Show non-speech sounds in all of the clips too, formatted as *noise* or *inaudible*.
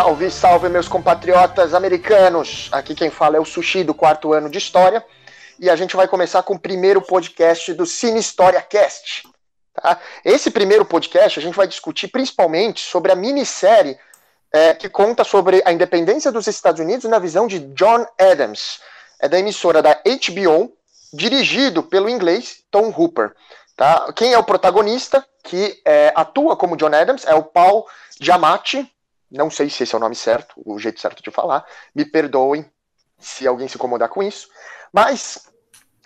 Salve, salve, meus compatriotas americanos! Aqui quem fala é o Sushi do quarto ano de História e a gente vai começar com o primeiro podcast do Cine História Cast. Tá? Esse primeiro podcast a gente vai discutir principalmente sobre a minissérie é, que conta sobre a independência dos Estados Unidos na visão de John Adams. É da emissora da HBO, dirigido pelo inglês Tom Hooper. Tá? Quem é o protagonista que é, atua como John Adams é o Paul Giamatti, não sei se esse é o nome certo, o jeito certo de falar, me perdoem se alguém se incomodar com isso, mas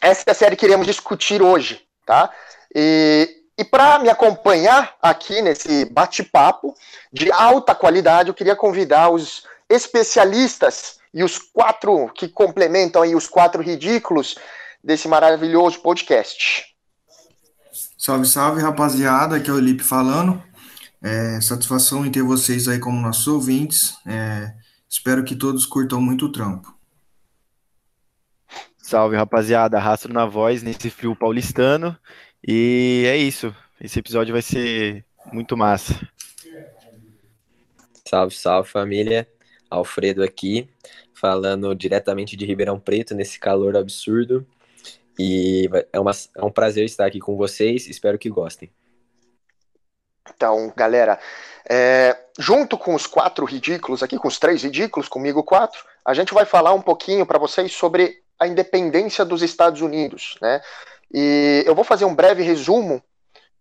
essa é a série que iremos discutir hoje, tá? E, e para me acompanhar aqui nesse bate-papo de alta qualidade, eu queria convidar os especialistas e os quatro que complementam aí os quatro ridículos desse maravilhoso podcast. Salve, salve, rapaziada, aqui é o Lipe falando. É, satisfação em ter vocês aí como nossos ouvintes. É, espero que todos curtam muito o trampo. Salve, rapaziada. Rastro na voz nesse frio paulistano. E é isso. Esse episódio vai ser muito massa. Salve, salve, família. Alfredo aqui, falando diretamente de Ribeirão Preto, nesse calor absurdo. E é, uma, é um prazer estar aqui com vocês. Espero que gostem. Então, galera, é, junto com os quatro ridículos aqui, com os três ridículos, comigo quatro, a gente vai falar um pouquinho para vocês sobre a independência dos Estados Unidos, né? E eu vou fazer um breve resumo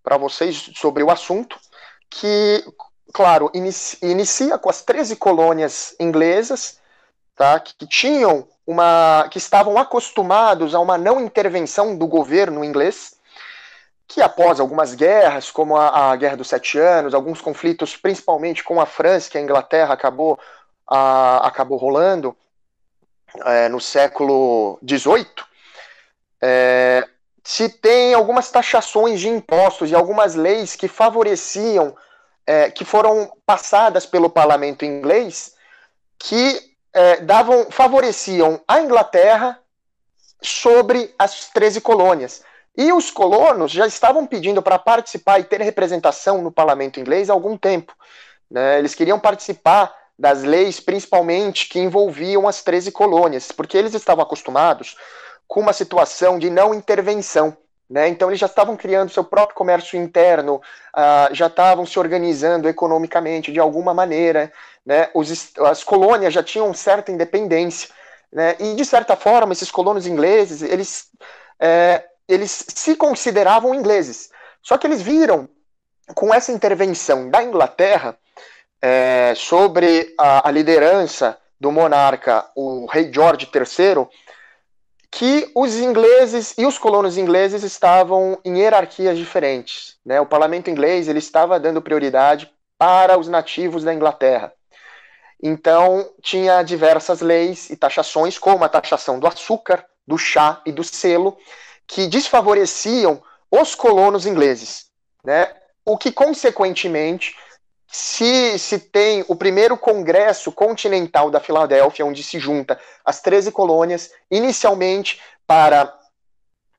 para vocês sobre o assunto, que, claro, inicia, com as 13 colônias inglesas, tá? Que, que tinham uma, que estavam acostumados a uma não intervenção do governo inglês que após algumas guerras, como a, a, Guerra dos Sete Anos, alguns conflitos, principalmente com a França, que a Inglaterra acabou, a, acabou rolando é, no século XVIII, é, se tem algumas taxações de impostos e algumas leis que favoreciam, é, que foram passadas pelo parlamento inglês, que é, davam, favoreciam a Inglaterra sobre as 13 colônias. E os colonos já estavam pedindo para participar e ter representação no parlamento inglês há algum tempo. Né? Eles queriam participar das leis, principalmente que envolviam as 13 colônias, porque eles estavam acostumados com uma situação de não intervenção. Né? Então, eles já estavam criando seu próprio comércio interno, uh, já estavam se organizando economicamente de alguma maneira. Né? Os, as colônias já tinham certa independência. Né? E, de certa forma, esses colonos ingleses, eles. É, eles se consideravam ingleses. Só que eles viram, com essa intervenção da Inglaterra é, sobre a, a, liderança do monarca, o rei George III, que os ingleses e os colonos ingleses estavam em hierarquias diferentes. Né? O parlamento inglês ele estava dando prioridade para os nativos da Inglaterra. Então, tinha diversas leis e taxações, como a taxação do açúcar, do chá e do selo, que desfavoreciam os colonos ingleses, né? O que consequentemente se, se tem o primeiro congresso continental da Filadélfia, onde se junta as 13 colônias, inicialmente para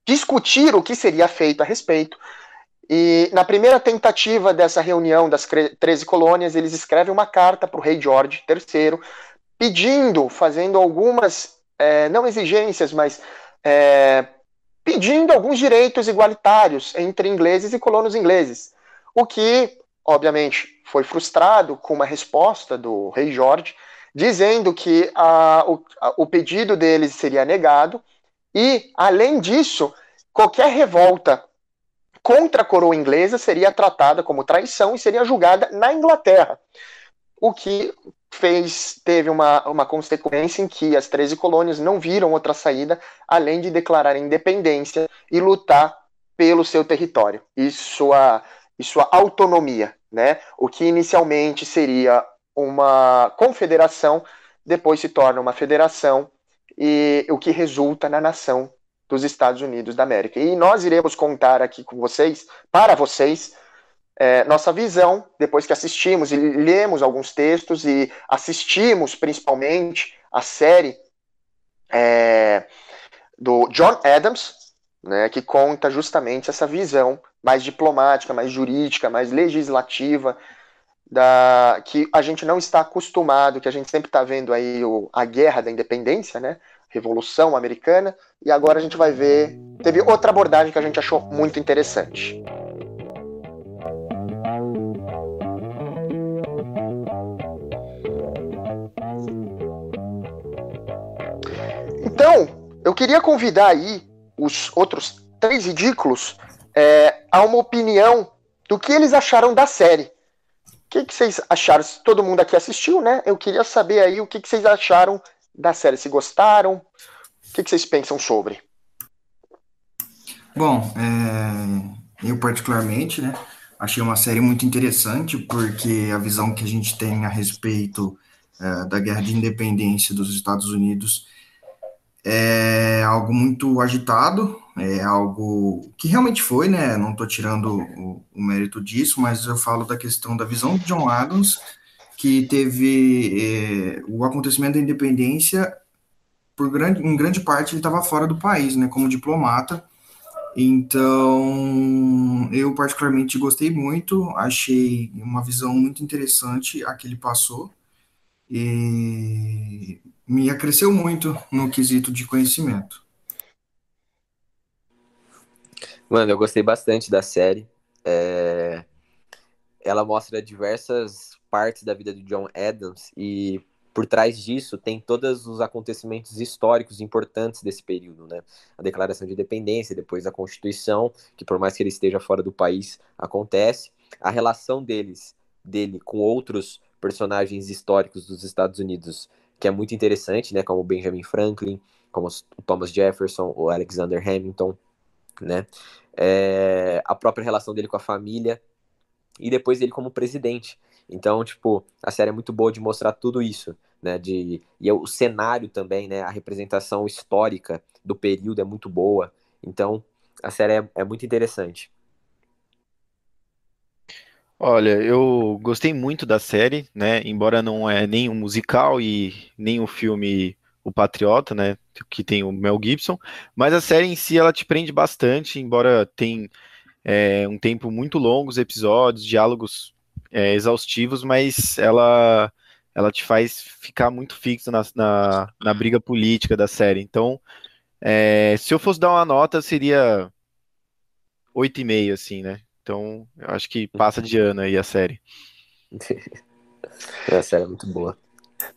discutir o que seria feito a respeito. E na primeira tentativa dessa reunião das 13 colônias, eles escrevem uma carta para o rei George III, pedindo, fazendo algumas, é, não exigências, mas é, pedindo alguns direitos igualitários entre ingleses e colonos ingleses, o que, obviamente, foi frustrado com uma resposta do rei Jorge, dizendo que a, o, a, o pedido deles seria negado e, além disso, qualquer revolta contra a coroa inglesa seria tratada como traição e seria julgada na Inglaterra, o que fez teve uma, uma consequência em que as 13 colônias não viram outra saída além de declarar independência e lutar pelo seu território e sua, e sua autonomia, né? O que inicialmente seria uma confederação, depois se torna uma federação e o que resulta na nação dos Estados Unidos da América. E nós iremos contar aqui com vocês, para vocês, é, nossa visão, depois que assistimos e lemos alguns textos e assistimos principalmente a série é, do John Adams, né, que conta justamente essa visão mais diplomática, mais jurídica, mais legislativa da que a gente não está acostumado, que a gente sempre está vendo aí o, a guerra da independência, né? Revolução Americana, e agora a gente vai ver. Teve outra abordagem que a gente achou muito interessante. Então, eu queria convidar aí os outros três ridículos é, a uma opinião do que eles acharam da série. O que, que vocês acharam? Todo mundo aqui assistiu, né? Eu queria saber aí o que, que vocês acharam da série. Se gostaram? O que, que vocês pensam sobre? Bom, é, eu particularmente, né, achei uma série muito interessante porque a visão que a gente tem a respeito é, da guerra de independência dos Estados Unidos é algo muito agitado, é algo que realmente foi, né? Não estou tirando o, o, mérito disso, mas eu falo da questão da visão de John Adams, que teve é, o acontecimento da independência, por grande, em grande parte ele estava fora do país, né? Como diplomata. Então, eu particularmente gostei muito, achei uma visão muito interessante a que ele passou. E me acresceu muito no quesito de conhecimento. Mano, eu gostei bastante da série. É... Ela mostra diversas partes da vida do John Adams e por trás disso tem todos os acontecimentos históricos importantes desse período, né? A Declaração de Independência, depois a Constituição, que por mais que ele esteja fora do país, acontece. A relação deles, dele com outros personagens históricos dos Estados Unidos que é muito interessante, né? Como o Benjamin Franklin, como o Thomas Jefferson, o Alexander Hamilton, né? É, a própria relação dele com a família e depois ele como presidente. Então, tipo, a série é muito boa de mostrar tudo isso, né? De e o cenário também, né? A representação histórica do período é muito boa. Então, a série é, é muito interessante. Olha, eu gostei muito da série, né? Embora não é nem um musical e nem o filme O Patriota, né? Que tem o Mel Gibson, mas a série em si ela te prende bastante, embora tem é, um tempo muito longo, os episódios, diálogos é, exaustivos, mas ela ela te faz ficar muito fixo na, na, na briga política da série. Então, é, se eu fosse dar uma nota, seria 8,5, assim, né? Então, eu acho que passa de ano aí a série. *laughs* a série é muito boa.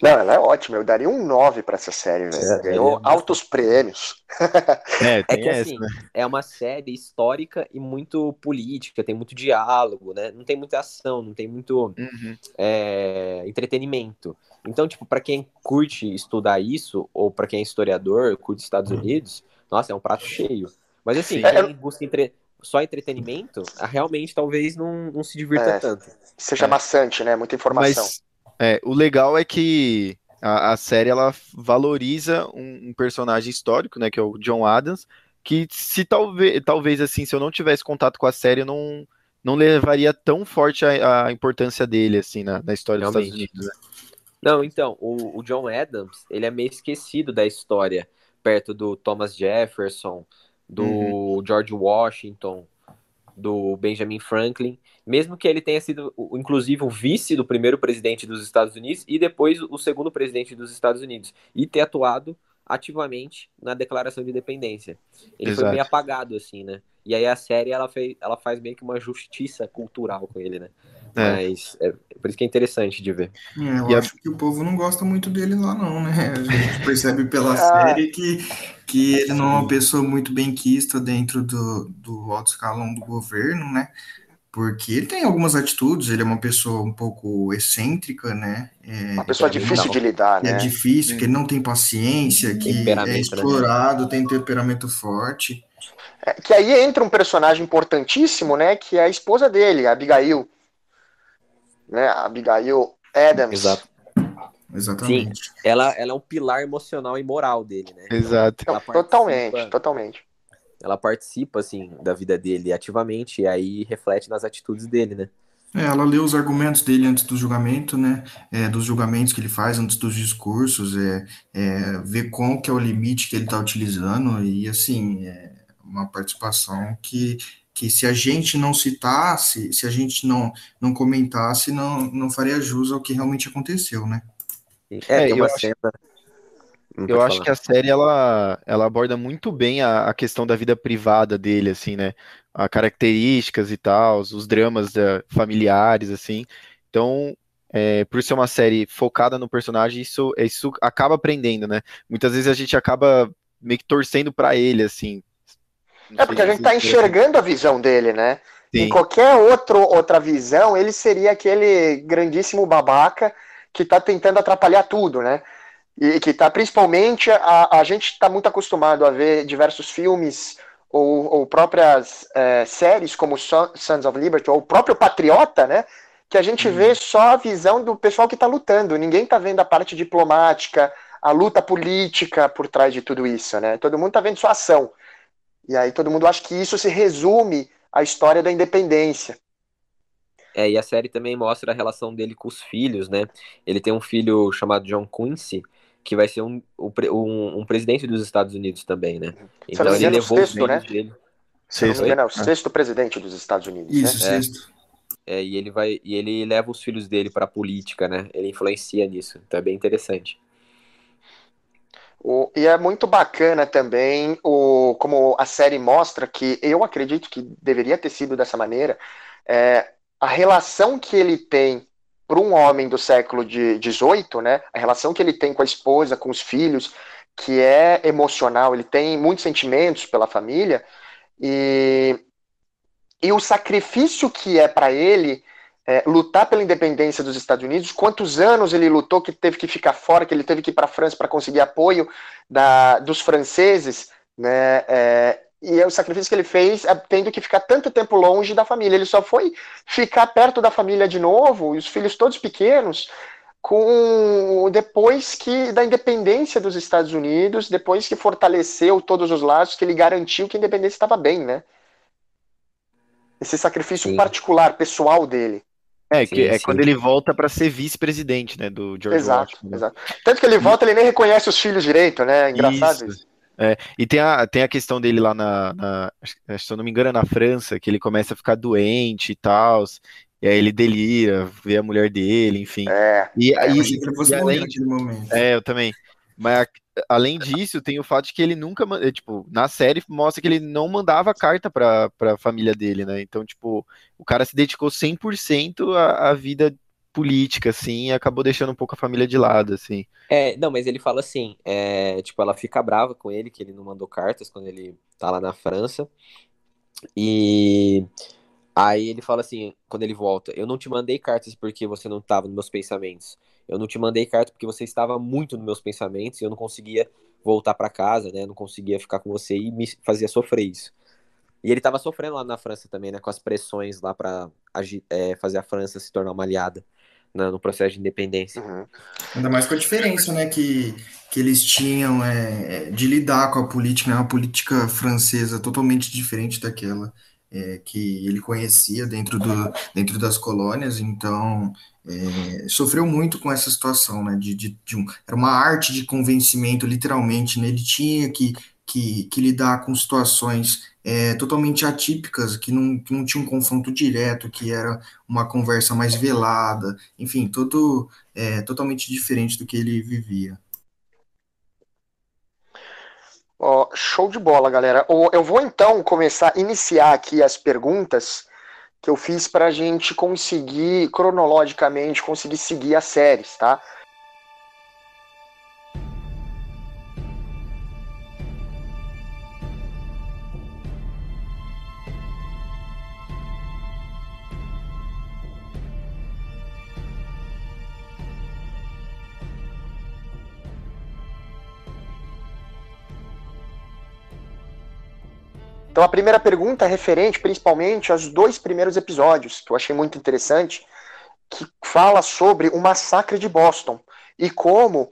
Não, ela é ótima. Eu daria um 9 para essa série, velho. É, Ganhou é altos prêmios. *laughs* É, é que essa, assim, né? é uma série histórica e muito política, tem muito diálogo, né? Não tem muita ação, não tem muito uhum. é, entretenimento. Então, tipo, para quem curte estudar isso, ou para quem é historiador, curte Estados uhum. Unidos, nossa, é um prato cheio. Mas assim, Sim. quem busca entre só entretenimento, realmente talvez não, não se divirta é, tanto. Seja é. maçante, né? Muita informação. Mas, é, o legal é que a, a série ela valoriza um, um, personagem histórico, né? Que é o John Adams, que se talvez, talvez assim, se eu não tivesse contato com a série, eu não, não levaria tão forte a, a importância dele, assim, na, na história realmente. dos Estados Unidos, né? Não, então, o, o John Adams, ele é meio esquecido da história, perto do Thomas Jefferson, do uhum. George Washington, do Benjamin Franklin, mesmo que ele tenha sido, inclusive, o vice do primeiro presidente dos Estados Unidos e depois o segundo presidente dos Estados Unidos, e ter atuado ativamente na Declaração de Independência. Ele Exato. foi meio apagado, assim, né? E aí a série, ela, fez, ela faz meio que uma justiça cultural com ele, né? É. Mas é, por isso que é interessante de ver. É, eu e acho a... que o povo não gosta muito dele lá, não, né? A gente *laughs* percebe pela ah. série que, que ele não é uma pessoa muito bem quista dentro do, do alto escalão do governo, né? Porque ele tem algumas atitudes, ele é uma pessoa um pouco excêntrica, né? É, uma pessoa difícil de lidar, é né? É difícil, que ele não tem paciência, que é né, explorado, né? tem temperamento forte. É, que aí entra um personagem importantíssimo, né? Que é a esposa dele, a Abigail né? A Abigail Adams. Exato. Exatamente. Sim, ela, ela é um pilar emocional e moral dele, né? Exato. Então, totalmente, totalmente. Ela participa, assim, da vida dele ativamente e aí reflete nas atitudes dele, né? É, ela lê os argumentos dele antes do julgamento, né? É, dos julgamentos que ele faz antes dos discursos, é, é ver qual que é o limite que ele está utilizando e, assim, é uma participação que que se a gente não citasse, se a gente não, não comentasse, não, não faria jus ao que realmente aconteceu, né? É, tem uma cena. Eu acho que a série ela, ela aborda muito bem a, a, questão da vida privada dele, assim, né? A características e tal, os dramas uh, familiares, assim. Então, é, por ser uma série focada no personagem, isso, isso acaba aprendendo, né? Muitas vezes a gente acaba meio que torcendo para ele, assim. Não é porque a gente tá enxergando a visão dele, né? Sim. Em qualquer outro, outra visão, ele seria aquele grandíssimo babaca que tá tentando atrapalhar tudo, né? E que tá principalmente a, a gente está muito acostumado a ver diversos filmes ou, ou próprias é, séries como Sons of Liberty ou o próprio Patriota, né? Que a gente vê uhum. só a visão do pessoal que está lutando. Ninguém está vendo a parte diplomática, a luta política por trás de tudo isso, né? Todo mundo está vendo sua ação. E aí todo mundo acha que isso se resume à história da independência. É, e a série também mostra a relação dele com os filhos, né? Ele tem um filho chamado John Quincy, que vai ser um, um, um presidente dos Estados Unidos também, né? Então ele levou sexto, os né? dele. Sexto, é o sexto presidente dos Estados Unidos. Isso, né? sexto. É, e ele vai e ele leva os filhos dele para a política, né? Ele influencia nisso. Então é bem interessante. O, e é muito bacana também o, como a série mostra que eu acredito que deveria ter sido dessa maneira. É, a relação que ele tem para um homem do século XVIII, né, a relação que ele tem com a esposa, com os filhos, que é emocional, ele tem muitos sentimentos pela família, e, e o sacrifício que é para ele é, lutar pela independência dos Estados Unidos, quantos anos ele lutou, que teve que ficar fora, que ele teve que ir para a França para conseguir apoio da, dos franceses, né, é, e é o sacrifício que ele fez é, tendo que ficar tanto tempo longe da família. Ele só foi ficar perto da família de novo, e os filhos todos pequenos, com depois que da independência dos Estados Unidos, depois que fortaleceu todos os laços, que ele garantiu que a independência estava bem, né? Esse sacrifício sim. particular, pessoal dele. É, que sim, é sim. quando ele volta para ser vice-presidente, né, do George exato, Washington. Exato. Tanto que ele volta, ele nem reconhece os filhos direito, né? Engraçado isso. isso. É, e tem a, tem a questão dele lá na, na, se eu não me engano, é na França, que ele começa a ficar doente e tal, e aí ele delira, vê a mulher dele, enfim. É, e, é, e, e, e além, naquele momento. É, eu também. Mas além disso, tem o fato de que ele nunca, tipo, na série mostra que ele não mandava carta pra, pra família dele, né? Então, tipo, o cara se dedicou 100% à, à vida política, assim, e acabou deixando um pouco a família de lado, assim. É, não, mas ele fala assim, é, tipo, ela fica brava com ele, que ele não mandou cartas quando ele tá lá na França, e aí ele fala assim, quando ele volta, eu não te mandei cartas porque você não estava nos meus pensamentos, eu não te mandei cartas porque você estava muito nos meus pensamentos e eu não conseguia voltar para casa, né, não conseguia ficar com você e me fazia sofrer isso. E ele estava sofrendo lá na França também, né, com as pressões lá para é, fazer a França se tornar uma aliada né, no processo de independência. Uhum. Ainda mais com a diferença, né, que, que eles tinham é, de lidar com a política, né, uma política francesa totalmente diferente daquela é, que ele conhecia dentro, do, dentro das colônias, então é, sofreu muito com essa situação, né, de, de, de um, era uma arte de convencimento, literalmente, né, ele tinha que, que, que lidar com situações é, totalmente atípicas, que não, que não tinha um confronto direto, que era uma conversa mais velada, enfim, todo é, totalmente diferente do que ele vivia. Oh, show de bola, galera. Eu vou então começar a iniciar aqui as perguntas que eu fiz para a gente conseguir cronologicamente conseguir seguir as séries, tá? Então a primeira pergunta é referente principalmente aos dois primeiros episódios, que eu achei muito interessante, que fala sobre o massacre de Boston e como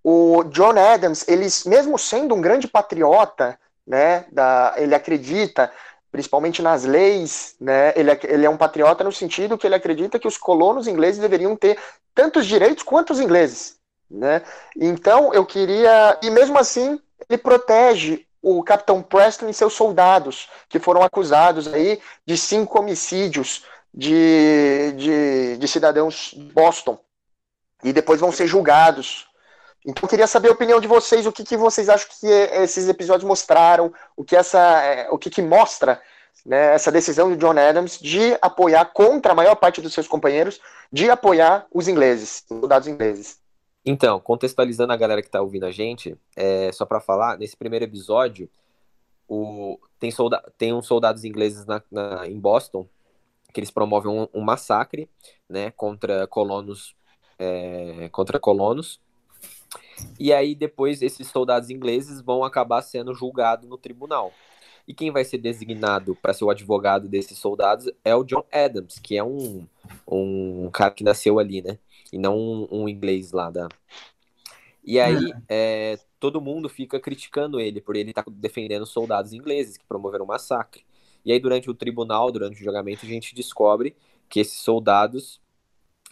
o John Adams, ele mesmo sendo um grande patriota, né, da, ele acredita principalmente nas leis, né, ele, ele é um patriota no sentido que ele acredita que os colonos ingleses deveriam ter tantos direitos quanto os ingleses, né? Então eu queria e mesmo assim ele protege o Capitão Preston e seus soldados, que foram acusados aí de cinco homicídios de, de, de cidadãos de Boston. E depois vão ser julgados. Então eu queria saber a opinião de vocês, o que, que vocês acham que esses episódios mostraram, o que essa, é, o que, que mostra né, essa decisão de John Adams de apoiar contra a maior parte dos seus companheiros, de apoiar os ingleses, os soldados ingleses. Então, contextualizando a galera que está ouvindo a gente, é, só para falar, nesse primeiro episódio, o, tem, solda, tem uns soldados ingleses na, na, em Boston que eles promovem um, um massacre né, contra colonos é, contra colonos e aí depois esses soldados ingleses vão acabar sendo julgados no tribunal e quem vai ser designado para ser o advogado desses soldados é o John Adams, que é um, um cara que nasceu ali, né? E não um, um inglês lá da. E aí, é. É, todo mundo fica criticando ele por ele estar tá defendendo soldados ingleses que promoveram um massacre. E aí, durante o tribunal, durante o julgamento, a gente descobre que esses soldados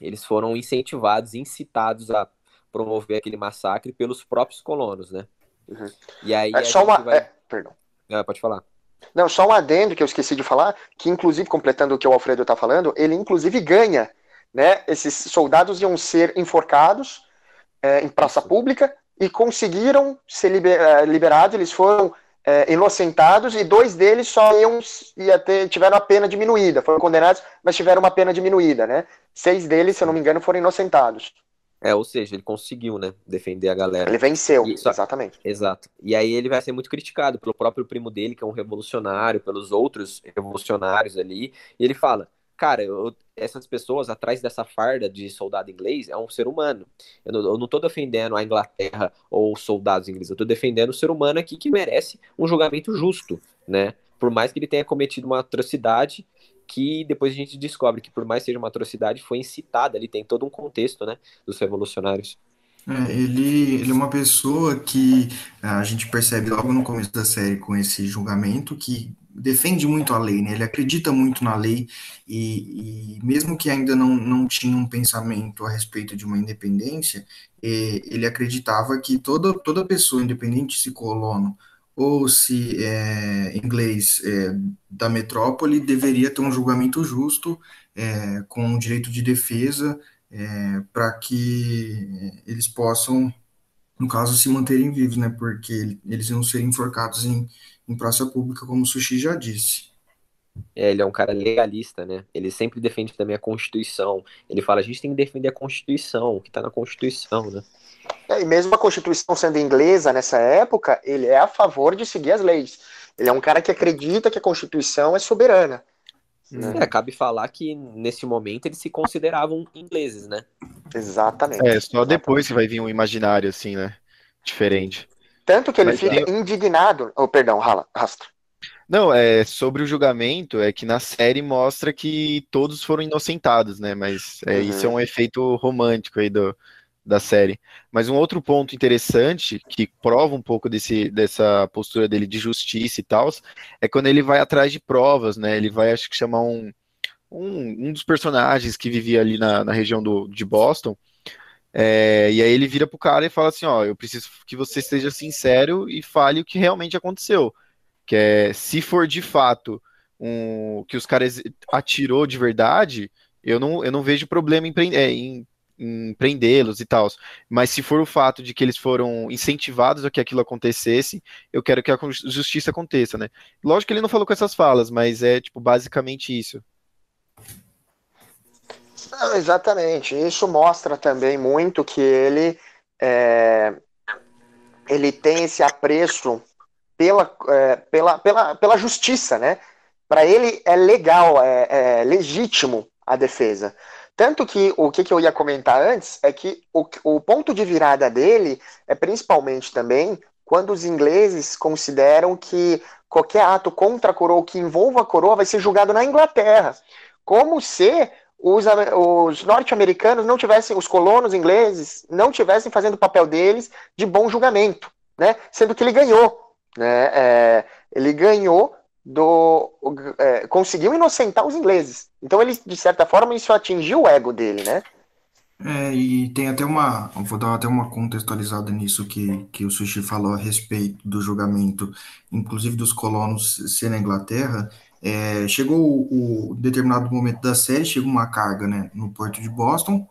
eles foram incentivados, incitados a promover aquele massacre pelos próprios colonos, né? Uhum. E aí é só uma, vai... é, perdão. Ah, pode falar. Não, só um adendo que eu esqueci de falar, que inclusive, completando o que o Alfredo está falando, ele inclusive ganha, né? Esses soldados iam ser enforcados é, em praça pública e conseguiram ser liber, é, liberados, eles foram é, inocentados e dois deles só iam, ia ter, tiveram a pena diminuída, foram condenados, mas tiveram uma pena diminuída, né? Seis deles, se eu não me engano, foram inocentados. É, ou seja, ele conseguiu, né, defender a galera. Ele venceu, e, só, exatamente. Exato. E aí ele vai ser muito criticado pelo próprio primo dele, que é um revolucionário, pelos outros revolucionários ali. E ele fala, cara, eu, essas pessoas atrás dessa farda de soldado inglês é um ser humano. Eu não, eu não tô defendendo a Inglaterra ou os soldados ingleses, eu tô defendendo o ser humano aqui que merece um julgamento justo, né? Por mais que ele tenha cometido uma atrocidade, que depois a gente descobre que, por mais seja uma atrocidade, foi incitada, ele tem todo um contexto, né, dos revolucionários. É, ele, ele é uma pessoa que a gente percebe logo no começo da série com esse julgamento que defende muito a lei, né? Ele acredita muito na lei e, e, mesmo que ainda não, não tinha um pensamento a respeito de uma independência, ele acreditava que toda, toda pessoa, independente se colono ou se é, inglês é, da metrópole deveria ter um julgamento justo, é, com um direito de defesa, é, para que eles possam, no caso, se manterem vivos, né? Porque eles iam ser enforcados em, em praça pública, como o Sushi já disse. É, ele é um cara legalista, né? Ele sempre defende também a Constituição. Ele fala, a gente tem que defender a Constituição, o que está na Constituição, né? É, e mesmo a Constituição sendo inglesa nessa época, ele é a favor de seguir as leis. Ele é um cara que acredita que a Constituição é soberana. Né? É, cabe falar que nesse momento eles se consideravam ingleses, né? Exatamente. É, só depois que vai vir um imaginário assim, né? Diferente. Tanto que ele Mas fica tem... indignado. Oh, perdão, Rastro. Não, é sobre o julgamento, é que na série mostra que todos foram inocentados, né? Mas é, uhum. isso é um efeito romântico aí do, da série. Mas um outro ponto interessante, que prova um pouco desse, dessa postura dele de justiça e tal, é quando ele vai atrás de provas, né? Ele vai, acho que chamar um, um, um dos personagens que vivia ali na, na região do, de Boston. É, e aí ele vira pro cara e fala assim, ó, eu preciso que você seja sincero e fale o que realmente aconteceu. Que é, se for de fato um, que os caras atirou de verdade, eu não, eu não vejo problema em, é, em em prendê-los e tal. Mas se for o fato de que eles foram incentivados a que aquilo acontecesse, eu quero que a justiça aconteça, né? Lógico que ele não falou com essas falas, mas é tipo basicamente isso. Não, exatamente. Isso mostra também muito que ele é, ele tem esse apreço pela, é, pela, pela, pela justiça, né? Para ele é legal, é, é legítimo a defesa. Tanto que o que, que, eu ia comentar antes é que o, o ponto de virada dele é principalmente também quando os ingleses consideram que qualquer ato contra a coroa que envolva a coroa vai ser julgado na Inglaterra. Como se os, os norte-americanos não tivessem, os colonos ingleses, não tivessem fazendo o papel deles de bom julgamento, né? Sendo que ele ganhou. Né? É, ele ganhou do é, conseguiu inocentar os ingleses. Então ele, de certa forma, isso atingiu o ego dele, né? É, e tem até uma, vou dar até uma contextualizada nisso que, que o Sushi falou a respeito do julgamento, inclusive dos colonos ser na Inglaterra. É, chegou o, o determinado momento da série, chega uma carga, né, no porto de Boston,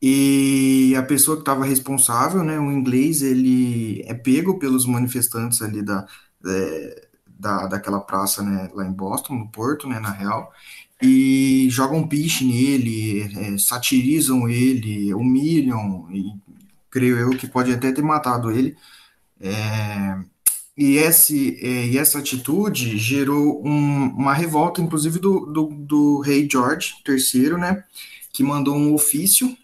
e a pessoa que estava responsável, né, o inglês, ele é pego pelos manifestantes ali da, é, da, daquela praça, né, lá em Boston, no porto, né, na real, e jogam piche nele, é, satirizam ele, humilham, e creio eu que pode até ter matado ele. É, e, esse, é, e essa atitude gerou um, uma revolta, inclusive, do, do, do, rei George III, né, que mandou um ofício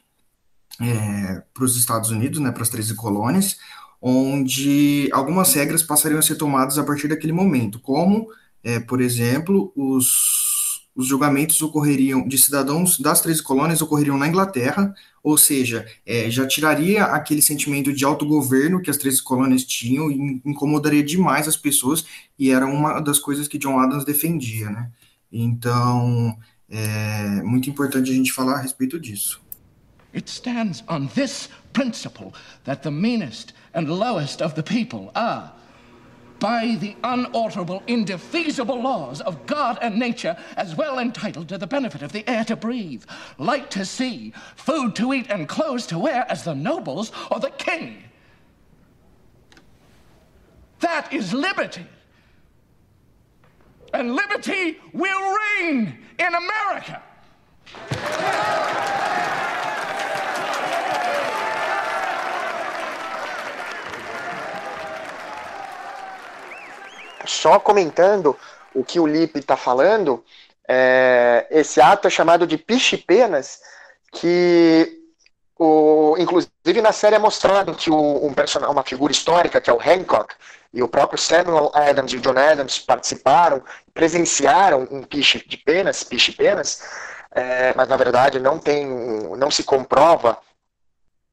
é, para os Estados Unidos, né, para as 13 colônias, onde algumas regras passariam a ser tomadas a partir daquele momento, como, é, por exemplo, os os julgamentos ocorreriam de cidadãos das três colônias ocorreriam na Inglaterra, ou seja, é, já tiraria aquele sentimento de autogoverno que as três colônias tinham e incomodaria demais as pessoas, e era uma das coisas que John Adams defendia, né? Então, é muito importante a gente falar a respeito disso. It stands on this principle that the meanest and lowest of the people are by the unalterable, indefeasible laws of God and nature, as well entitled to the benefit of the air to breathe, light to see, food to eat, and clothes to wear as the nobles or the king. That is liberty. And liberty will reign in America. Só comentando o que o Lipe está falando, é, esse ato é chamado de pichipenas, que o, inclusive na série é mostrado que o, um uma figura histórica, que é o Hancock, e o próprio Samuel Adams e o John Adams participaram, presenciaram um piche de penas, piche penas, é, mas na verdade não tem, não se comprova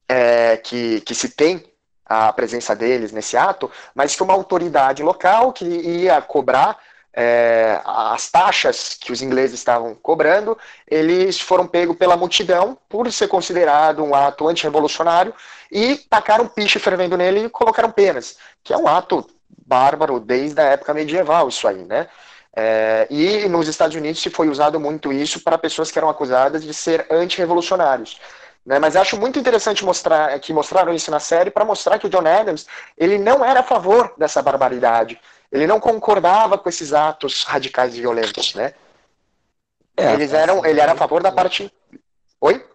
é, que, que se tem a presença deles nesse ato, mas que uma autoridade local que ia cobrar é, as taxas que os ingleses estavam cobrando, eles foram pegos pela multidão por ser considerado um ato antirrevolucionário e tacaram piche fervendo nele e colocaram penas, que é um ato bárbaro desde a época medieval, isso aí, né? É, e nos Estados Unidos se foi usado muito isso para pessoas que eram acusadas de ser antirrevolucionários. Né? Mas acho muito interessante mostrar que mostraram isso na série para mostrar que o John Adams ele não era a favor dessa barbaridade. Ele não concordava com esses atos radicais e violentos, né? É, Eles eram, ele era a favor da parte. Oi?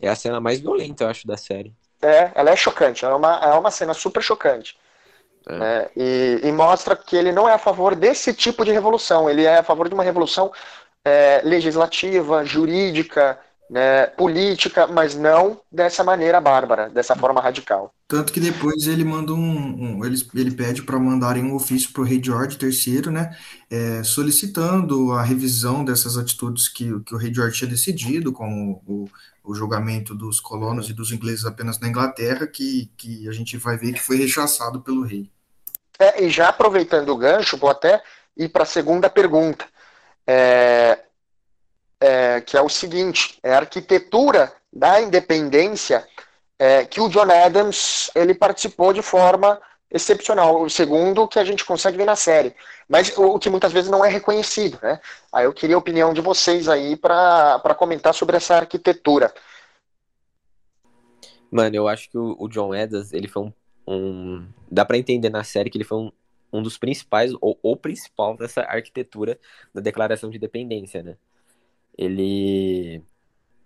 É a cena mais violenta, eu acho, da série. É, ela é chocante, é uma, é uma cena super chocante. É. Né? E, e, mostra que ele não é a favor desse tipo de revolução, ele é a favor de uma revolução é, legislativa, jurídica, né, política, mas não dessa maneira bárbara, dessa forma radical. Tanto que depois ele manda um, um ele, ele pede para mandarem um ofício para o rei George III, né, é, solicitando a revisão dessas atitudes que, que o rei George tinha decidido, como o, o julgamento dos colonos e dos ingleses apenas na Inglaterra, que, que a gente vai ver que foi rechaçado pelo rei. É, e já aproveitando o gancho, vou até ir para a segunda pergunta. É, é, que é o seguinte: é a arquitetura da independência é, que o John Adams ele participou de forma excepcional. O segundo que a gente consegue ver na série, mas o que muitas vezes não é reconhecido, né? Aí eu queria a opinião de vocês aí para comentar sobre essa arquitetura. Mano, eu acho que o, o John Adams ele foi um, um dá para entender na série que ele foi um, um dos principais ou o principal dessa arquitetura da Declaração de Independência, né? Ele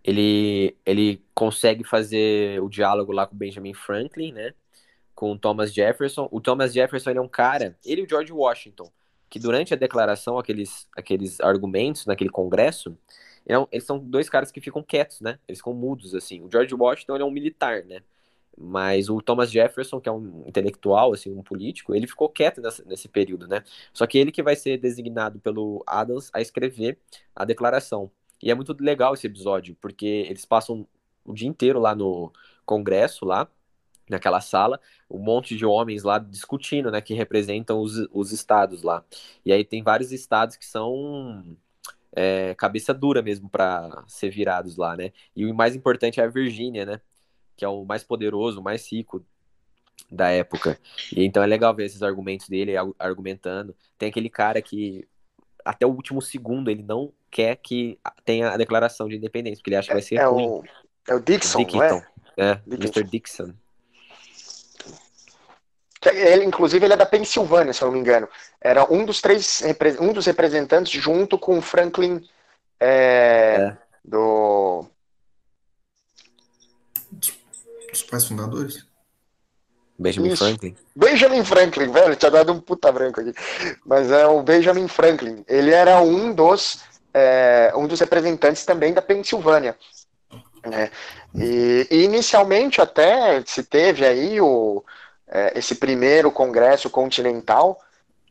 ele ele consegue fazer o diálogo lá com Benjamin Franklin, né? Com Thomas Jefferson. O Thomas Jefferson ele é um cara, ele e o George Washington, que durante a declaração, aqueles, aqueles argumentos naquele congresso, eles são dois caras que ficam quietos, né? Eles ficam mudos, assim. O George Washington ele é um militar, né? Mas o Thomas Jefferson, que é um intelectual, assim, um político, ele ficou quieto nessa, nesse período, né? Só que ele que vai ser designado pelo Adams a escrever a declaração. E é muito legal esse episódio, porque eles passam o dia inteiro lá no Congresso, lá, naquela sala, um monte de homens lá discutindo, né, que representam os, os estados lá. E aí tem vários estados que são é, cabeça dura mesmo para ser virados lá, né? E o mais importante é a Virgínia, né? Que é o mais poderoso, o mais rico da época. E então é legal ver esses argumentos dele argumentando. Tem aquele cara que até o último segundo ele não quer que tenha a declaração de independência, porque ele acha que vai ser é ruim. O, é o Dixon, Dickinson. não é? É, Dickinson. Mr. Dixon. Ele, inclusive, ele é da Pensilvânia, se eu não me engano. Era um dos três, um dos representantes junto com o Franklin é, É. do. Os pais fundadores? Benjamin Isso. Franklin. Benjamin Franklin, velho, tinha dado um puta branco aqui. Mas é o Benjamin Franklin. Ele era um dos, é, um dos representantes também da Pensilvânia. né? E, e inicialmente até se teve aí o, é, esse primeiro congresso continental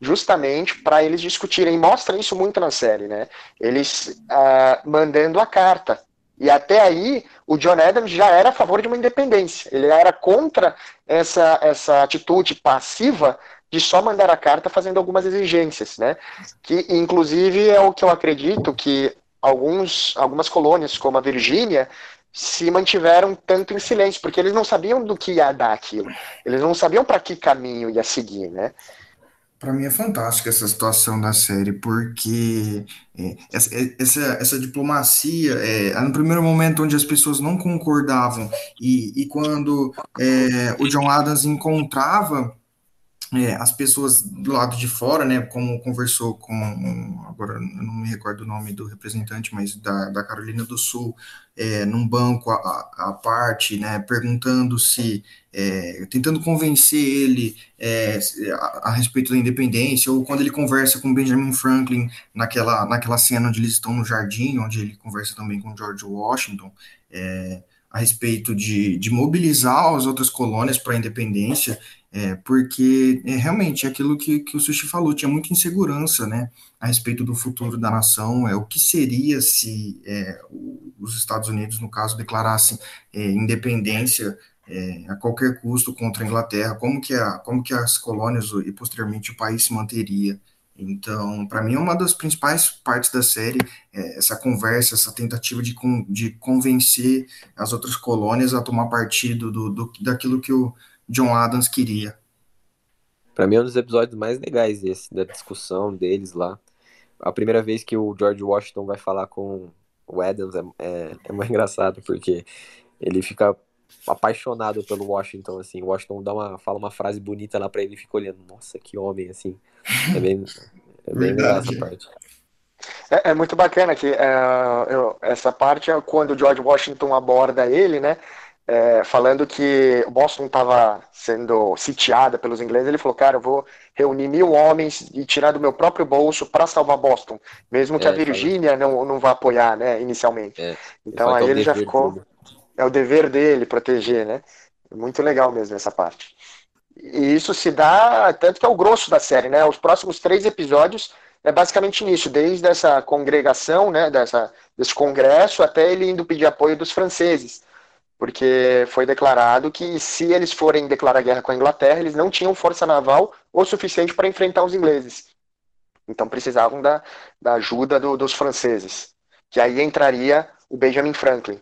justamente para eles discutirem. Mostra isso muito na série, né? Eles ah, mandando a carta. E até aí o John Adams já era a favor de uma independência. Ele era contra essa, essa atitude passiva de só mandar a carta fazendo algumas exigências, né? Que inclusive é o que eu acredito que alguns, algumas colônias, como a Virgínia, se mantiveram tanto em silêncio, porque eles não sabiam do que ia dar aquilo. Eles não sabiam para que caminho ia seguir, né? Para mim é fantástica essa situação da série, porque é, essa, essa, essa diplomacia, é, no primeiro momento onde as pessoas não concordavam, e, e quando é, o John Adams encontrava é, as pessoas do lado de fora, né, como conversou com, agora não me recordo o nome do representante, mas da, da Carolina do Sul, é, num banco à, à parte, né, perguntando se, é, tentando convencer ele é, a, a, respeito da independência, ou quando ele conversa com Benjamin Franklin naquela, naquela cena onde eles estão no jardim, onde ele conversa também com George Washington, é, a respeito de, de mobilizar as outras colônias para a independência, é, porque é, realmente é aquilo que, que o Sushi falou, tinha muita insegurança né, a respeito do futuro da nação, é, o que seria se é, os Estados Unidos, no caso, declarassem é, independência é, a qualquer custo contra a Inglaterra, como que, a, como que as colônias e posteriormente o país se manteria. Então, para mim, é uma das principais partes da série é essa conversa, essa tentativa de, de convencer as outras colônias a tomar partido do, do, daquilo que o John Adams queria. Para mim é um dos episódios mais legais esse, da discussão deles lá. A primeira vez que o George Washington vai falar com o Adams é, é, é mais engraçado, porque ele fica apaixonado pelo Washington, assim. O Washington dá uma, fala uma frase bonita lá pra ele e fica olhando, nossa, que homem, assim. É bem, é bem legal essa parte. É, é, muito bacana que é, eu, essa parte é quando o George Washington aborda ele, né? É, falando que Boston estava sendo sitiada pelos ingleses, ele falou, cara, eu vou reunir mil homens e tirar do meu próprio bolso para salvar Boston, mesmo que É, a Virgínia não, não vá apoiar, né, inicialmente. É, então aí ele já ficou, dele. é o dever dele proteger, né? Muito legal mesmo essa parte. E isso se dá, tanto que é o grosso da série, né? Os próximos três episódios é basicamente nisso, desde essa congregação, né, dessa, desse congresso, até ele indo pedir apoio dos franceses. Porque foi declarado que se eles forem declarar guerra com a Inglaterra, eles não tinham força naval o suficiente para enfrentar os ingleses. Então precisavam da, da ajuda do- dos franceses. Que aí entraria o Benjamin Franklin.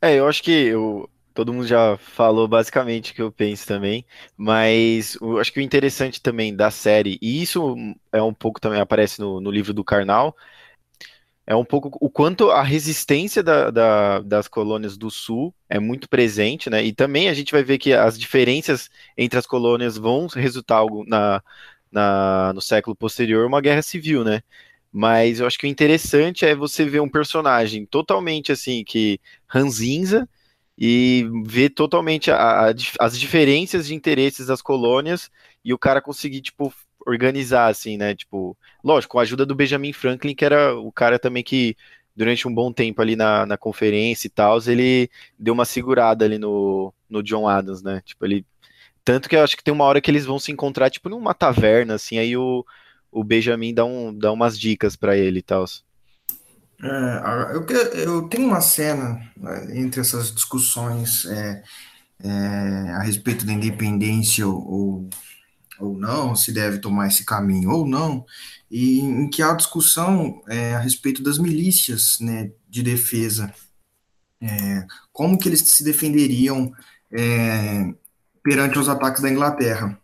É, eu acho que eu, todo mundo já falou basicamente o que eu penso também, mas eu acho que o interessante também da série, e isso é um pouco também aparece no, no livro do Karnal, é um pouco o quanto a resistência da- da- das colônias do Sul é muito presente, né? E também a gente vai ver que as diferenças entre as colônias vão resultar na, na- no século posterior, uma guerra civil, né? Mas eu acho que o interessante é você ver um personagem totalmente assim que ranzinza e ver totalmente a- a as diferenças de interesses das colônias e o cara conseguir, tipo, organizar, assim, né? Tipo, lógico, com a ajuda do Benjamin Franklin, que era o cara também que, durante um bom tempo ali na, na conferência e tal, ele deu uma segurada ali no, no John Adams, né? Tipo, ele. Tanto que eu acho que tem uma hora que eles vão se encontrar, tipo, numa taverna, assim, aí o, o Benjamin dá, um, dá umas dicas pra ele e tal. É, eu, eu tenho uma cena né, entre essas discussões é, é, a respeito da independência ou, ou não, se deve tomar esse caminho ou não, e em que há discussão é, a respeito das milícias né, de defesa, é, como que eles se defenderiam é, perante os ataques da Inglaterra,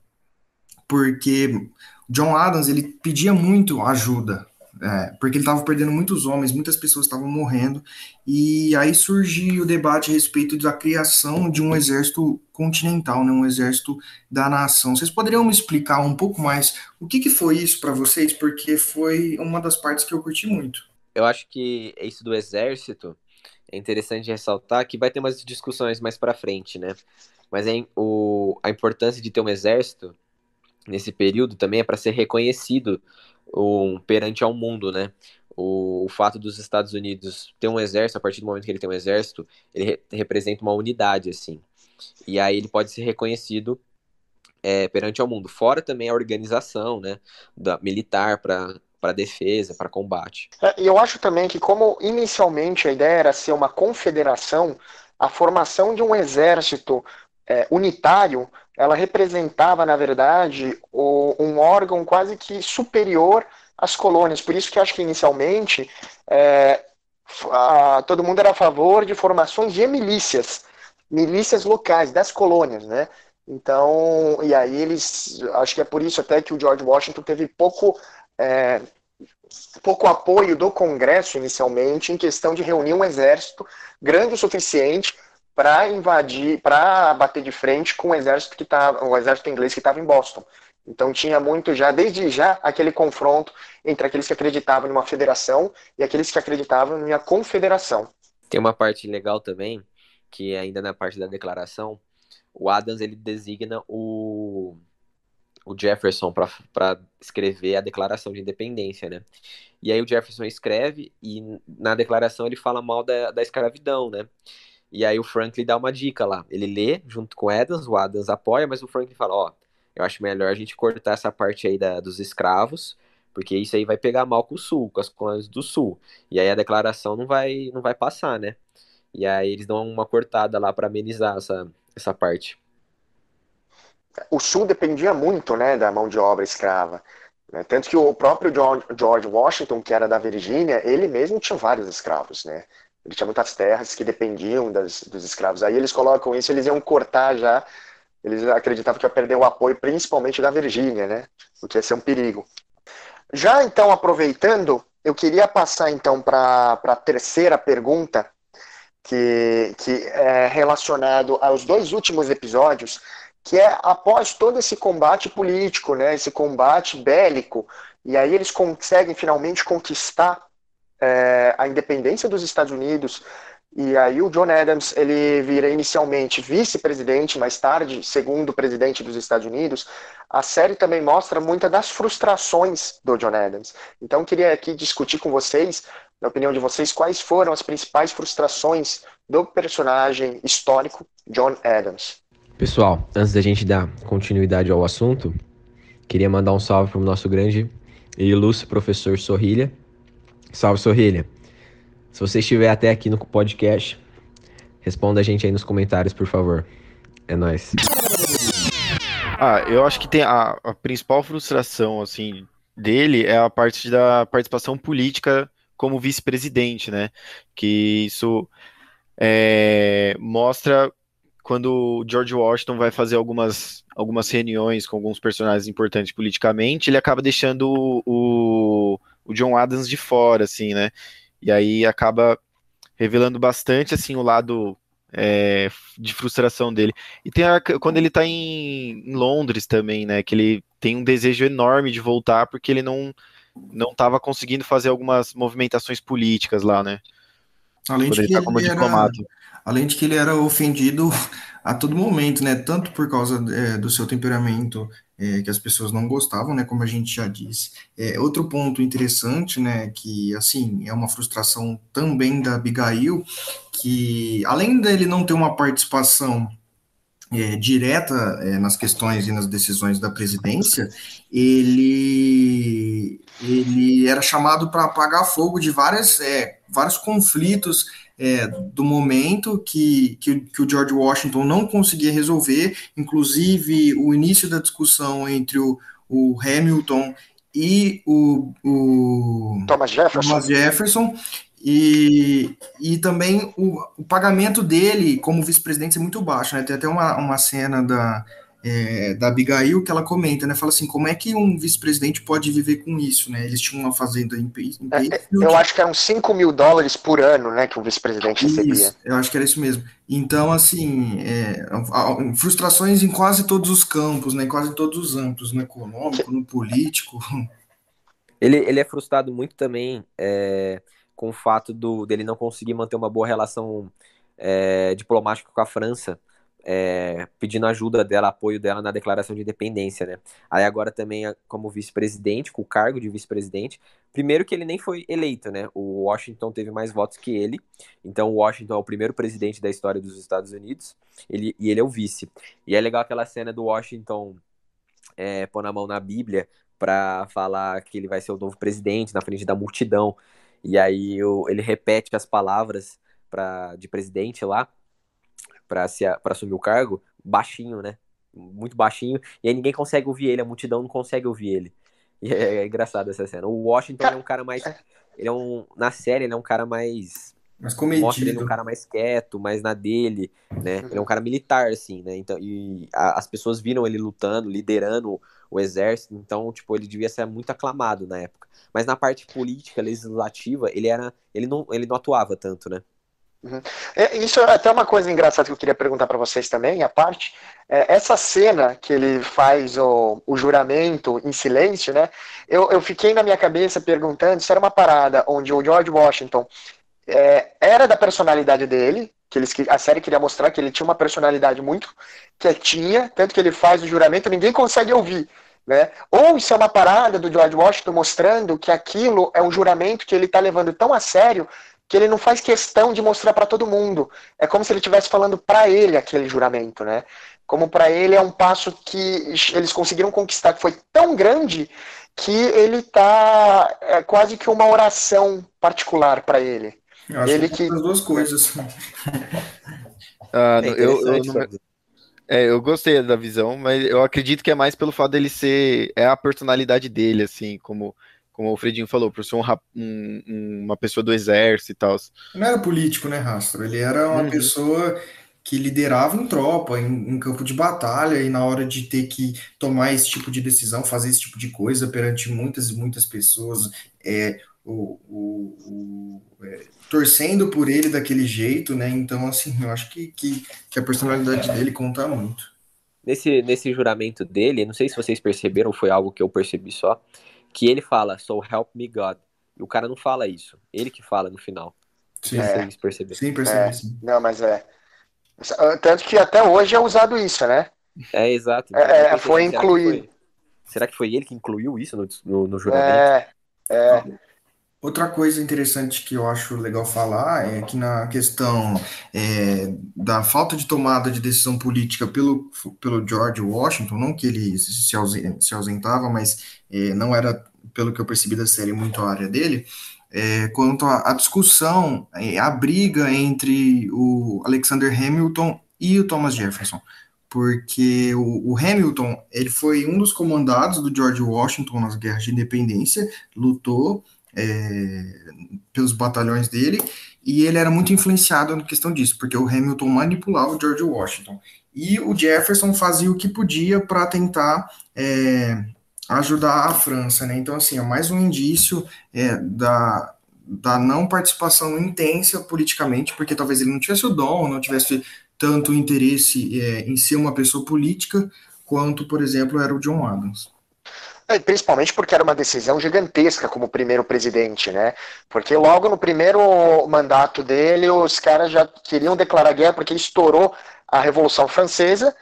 porque John Adams ele pedia muito ajuda é, porque ele estava perdendo muitos homens, muitas pessoas estavam morrendo, e aí surge o debate a respeito da criação de um exército continental, né, um exército da nação. Vocês poderiam me explicar um pouco mais o que, que foi isso para vocês? Porque foi uma das partes que eu curti muito. Eu acho que isso do exército é interessante ressaltar que vai ter umas discussões mais para frente, né? Mas é, o, a importância de ter um exército nesse período também é para ser reconhecido um, perante ao mundo, né? O, o, fato dos Estados Unidos ter um exército, a partir do momento que ele tem um exército, ele re, representa uma unidade, assim. E aí ele pode ser reconhecido é, perante ao mundo. Fora também a organização, né? Da, militar para para defesa, para combate. É, eu acho também que como inicialmente a ideia era ser uma confederação, a formação de um exército é, unitário ela representava, na verdade, o, um órgão quase que superior às colônias. Por isso que acho que inicialmente é, a, todo mundo era a favor de formações de milícias, milícias locais das colônias, né? Então, e aí eles, acho que é por isso até que o George Washington teve pouco é, pouco apoio do Congresso inicialmente em questão de reunir um exército grande o suficiente para invadir, para bater de frente com o exército que estava, o exército inglês que estava em Boston. Então tinha muito já, desde já, aquele confronto entre aqueles que acreditavam numa federação e aqueles que acreditavam numa confederação. Tem uma parte legal também, que é ainda na parte da declaração, o Adams ele designa o, o Jefferson para escrever a declaração de independência, né? E aí o Jefferson escreve e na declaração ele fala mal da, da escravidão, né? E aí o Franklin dá uma dica lá. Ele lê junto com o Adams, o Adams apoia, mas o Franklin fala, ó, eu acho melhor a gente cortar essa parte aí da, dos escravos, porque isso aí vai pegar mal com o Sul, com as colônias do Sul. E aí a declaração não vai, não vai passar, né? E aí eles dão uma cortada lá para amenizar essa, essa parte. O Sul dependia muito, né, da mão de obra escrava. Né? Tanto que o próprio George Washington, que era da Virgínia, ele mesmo tinha vários escravos, né? Ele tinha muitas terras que dependiam das, dos escravos. Aí eles colocam isso, eles iam cortar já. Eles acreditavam que ia perder o apoio, principalmente da Virgínia, né? O que ia ser um perigo. Já então, aproveitando, eu queria passar então para a terceira pergunta, que, que é relacionado aos dois últimos episódios, que é após todo esse combate político, né, esse combate bélico, e aí eles conseguem finalmente conquistar é, a independência dos Estados Unidos. E aí o John Adams ele vira inicialmente vice-presidente, mais tarde segundo presidente dos Estados Unidos. A série também mostra muitas das frustrações do John Adams. Então queria aqui discutir com vocês, na opinião de vocês, quais foram as principais frustrações do personagem histórico John Adams. Pessoal, antes da gente dar continuidade ao assunto, queria mandar um salve para o nosso grande e ilustre professor Sorrilha, Salve, Sorrilha. Se você estiver até aqui no podcast, responda a gente aí nos comentários, por favor. É nóis. Ah, eu acho que tem a, a principal frustração, assim, dele é a parte da participação política como vice-presidente, né? Que isso é, mostra quando George Washington vai fazer algumas, algumas reuniões com alguns personagens importantes politicamente, ele acaba deixando o John Adams de fora, assim, né? E aí acaba revelando bastante, assim, o lado é, de frustração dele. E tem a, quando ele tá em, em, Londres também, né? Que ele tem um desejo enorme de voltar porque ele não não estava conseguindo fazer algumas movimentações políticas lá, né? Além de, que tá ele era, além de que ele era ofendido *laughs* a todo momento, né? Tanto por causa é, do seu temperamento é, que as pessoas não gostavam, né, como a gente já disse. É, outro ponto interessante, né, que, assim, é uma frustração também da Abigail, que, além dele não ter uma participação é, direta é, nas questões e nas decisões da presidência, ele, ele era chamado para apagar fogo de várias, é, vários conflitos é, do momento que, que, que, o George Washington não conseguia resolver, inclusive o início da discussão entre o, o Hamilton e o, o Thomas Jefferson. Thomas Jefferson e, e também o, o pagamento dele como vice-presidente é muito baixo, né? Tem até uma, uma cena da, é, da Abigail que ela comenta, né? Fala assim, como é que um vice-presidente pode viver com isso, né? Eles tinham uma fazenda em, em é, Eu acho que eram 5 mil dólares por ano, né? Que o vice-presidente recebia. Eu acho que era isso mesmo. Então, assim, é, frustrações em quase todos os campos, né? Em quase todos os âmbitos, no econômico, no político. Ele, ele é frustrado muito também é, com o fato do, dele não conseguir manter uma boa relação é, diplomática com a França é, pedindo ajuda dela, apoio dela na declaração de independência, né? Aí agora também como vice-presidente, com o cargo de vice-presidente, primeiro que ele nem foi eleito, né? O Washington teve mais votos que ele, então o Washington é o primeiro presidente da história dos Estados Unidos, ele, e ele é o vice. E é legal aquela cena do Washington é, pôr a mão na Bíblia para falar que ele vai ser o novo presidente na frente da multidão, e aí ele repete as palavras pra, de presidente lá, para assumir o cargo, baixinho, né? Muito baixinho, e aí ninguém consegue ouvir ele, a multidão não consegue ouvir ele. E é, é engraçado essa cena. O Washington é um cara mais. Ele é um. Na série, ele é um cara mais. Mais comedido. Mostra ele um cara mais quieto, mais na dele, né? Ele é um cara militar, assim, né? Então, e a, as pessoas viram ele lutando, liderando o exército, então, tipo, ele devia ser muito aclamado na época. Mas na parte política, legislativa, ele era. Ele não, ele não atuava tanto, né? Uhum. É, isso é até uma coisa engraçada que eu queria perguntar para vocês também, a parte. É, essa cena que ele faz o, o juramento em silêncio, né? Eu, eu fiquei na minha cabeça perguntando se era uma parada onde o George Washington é, era da personalidade dele, que eles, a série queria mostrar que ele tinha uma personalidade muito quietinha, tanto que ele faz o juramento ninguém consegue ouvir. Né? Ou isso é uma parada do George Washington mostrando que aquilo é um juramento que ele está levando tão a sério que ele não faz questão de mostrar para todo mundo. É como se ele estivesse falando para ele aquele juramento, né? Como para ele é um passo que eles conseguiram conquistar que foi tão grande que ele tá é quase que uma oração particular para ele. Eu acho ele que, as duas coisas. *laughs* ah, é eu, eu, não... é, eu gostei da visão, mas eu acredito que é mais pelo fato dele ser é a personalidade dele, assim, como como o Fredinho falou, por ser um, um, uma pessoa do exército e tal. Não era político, né, Rastro? Ele era uma uhum. pessoa que liderava em tropa, em, em, campo de batalha, e na hora de ter que tomar esse tipo de decisão, fazer esse tipo de coisa perante muitas e muitas pessoas, é, o, o, o é, torcendo por ele daquele jeito, né? Então, assim, eu acho que, que, que a personalidade dele conta muito. Nesse, nesse juramento dele, não sei se vocês perceberam, foi algo que eu percebi só, que ele fala, so help me God. E o cara não fala isso. Ele que fala no final. Sim, é. Sim, percebi, é. sim. Não, mas é. Tanto que até hoje é usado isso, né? É, exato. É, é foi incluído. Será que foi ele que incluiu isso no, no, no juramento? É, é. Outra coisa interessante que eu acho legal falar é que na questão é, da falta de tomada de decisão política pelo, pelo George Washington, não que ele se, ausentava, mas é, não era, pelo que eu percebi da série, muito a área dele, é, quanto à discussão, é, a briga entre o Alexander Hamilton e o Thomas Jefferson. Porque o, o, Hamilton ele foi um dos comandados do George Washington nas guerras de independência, lutou é, pelos batalhões dele, e ele era muito influenciado na questão disso, porque o Hamilton manipulava o George Washington. E o Jefferson fazia o que podia para tentar é, ajudar a França, né? Então, assim, é mais um indício é, da, da não participação intensa politicamente, porque talvez ele não tivesse o dom, não tivesse tanto interesse é, em ser uma pessoa política, quanto, por exemplo, era o John Adams. É, principalmente porque era uma decisão gigantesca como primeiro presidente, né? Porque logo no primeiro mandato dele, os caras já queriam declarar guerra porque estourou a Revolução Francesa,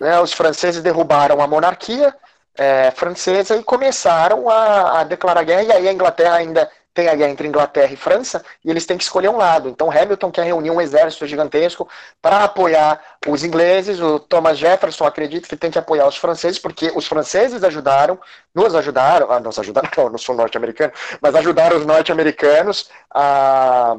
né? Os franceses derrubaram a monarquia é, francesa e começaram a, a, declarar guerra, e aí a Inglaterra ainda tem a guerra entre Inglaterra e França e eles têm que escolher um lado. Então Hamilton quer reunir um exército gigantesco para apoiar os ingleses. O Thomas Jefferson acredita que tem que apoiar os franceses porque os franceses ajudaram, nos ajudaram, ah, nos ajudaram, *laughs* não, não sou norte-americano, mas ajudaram os norte-americanos a,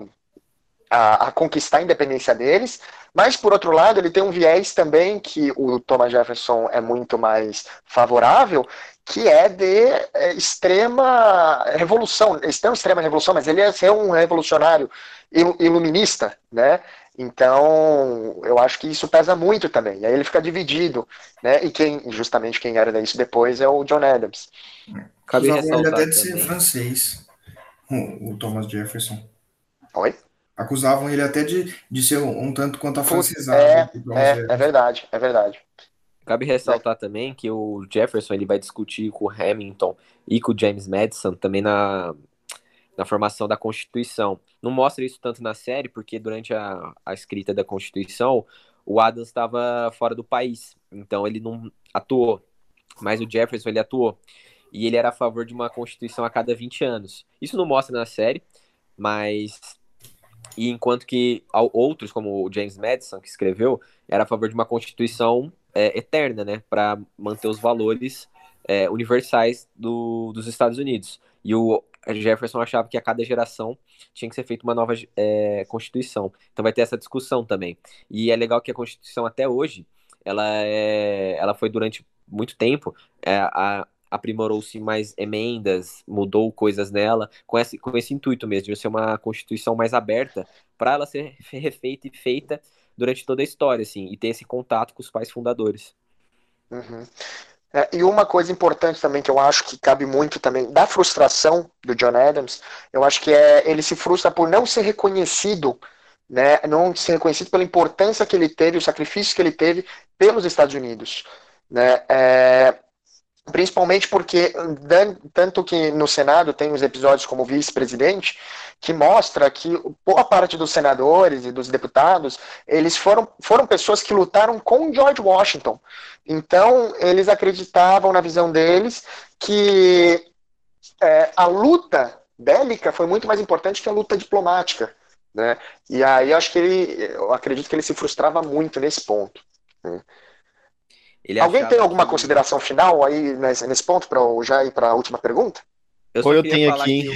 a, a conquistar a independência deles. Mas, por outro lado, ele tem um viés também que o Thomas Jefferson é muito mais favorável, que é de é, extrema revolução, não extrema revolução, mas ele é ser um revolucionário iluminista, né? Então, eu acho que isso pesa muito também. E aí ele fica dividido, né? E quem, justamente quem era isso depois é o John Adams. Cabe ele até de ser francês, o, o Thomas Jefferson. Oi? Acusavam ele até de, de ser um, um tanto quanto afrancesado. É, é, é verdade, é verdade. Cabe ressaltar também que o Jefferson ele vai discutir com o Hamilton e com o James Madison também na, na formação da Constituição. Não mostra isso tanto na série, porque durante a, a escrita da Constituição, o Adams estava fora do país, então ele não atuou. Mas o Jefferson ele atuou. E ele era a favor de uma Constituição a cada 20 anos. Isso não mostra na série, mas e enquanto que outros, como o James Madison, que escreveu, era a favor de uma constituição é, eterna, né, para manter os valores é, universais do, dos Estados Unidos. E o Jefferson achava que a cada geração tinha que ser feita uma nova é, constituição. Então vai ter essa discussão também. E é legal que a constituição até hoje, ela, é, ela foi durante muito tempo é, a, aprimorou-se mais emendas, mudou coisas nela, com esse, com esse intuito mesmo, de ser uma constituição mais aberta, para ela ser *laughs* refeita e feita durante toda a história, assim, e ter esse contato com os pais fundadores. Uhum. É, e uma coisa importante também que eu acho que cabe muito também da frustração do John Adams, eu acho que é ele se frustra por não ser reconhecido, né, não ser reconhecido pela importância que ele teve, os sacrifícios que ele teve pelos Estados Unidos, né, é, principalmente porque tanto que no Senado tem os episódios como vice-presidente que mostra que boa parte dos senadores e dos deputados eles foram, foram pessoas que lutaram com George Washington então eles acreditavam na visão deles que é, a luta bélica foi muito mais importante que a luta diplomática né e aí eu acho que ele eu acredito que ele se frustrava muito nesse ponto né? Ele Alguém tem alguma que... consideração final aí nesse, nesse ponto para já ir para a última pergunta? Eu, eu tenho aqui.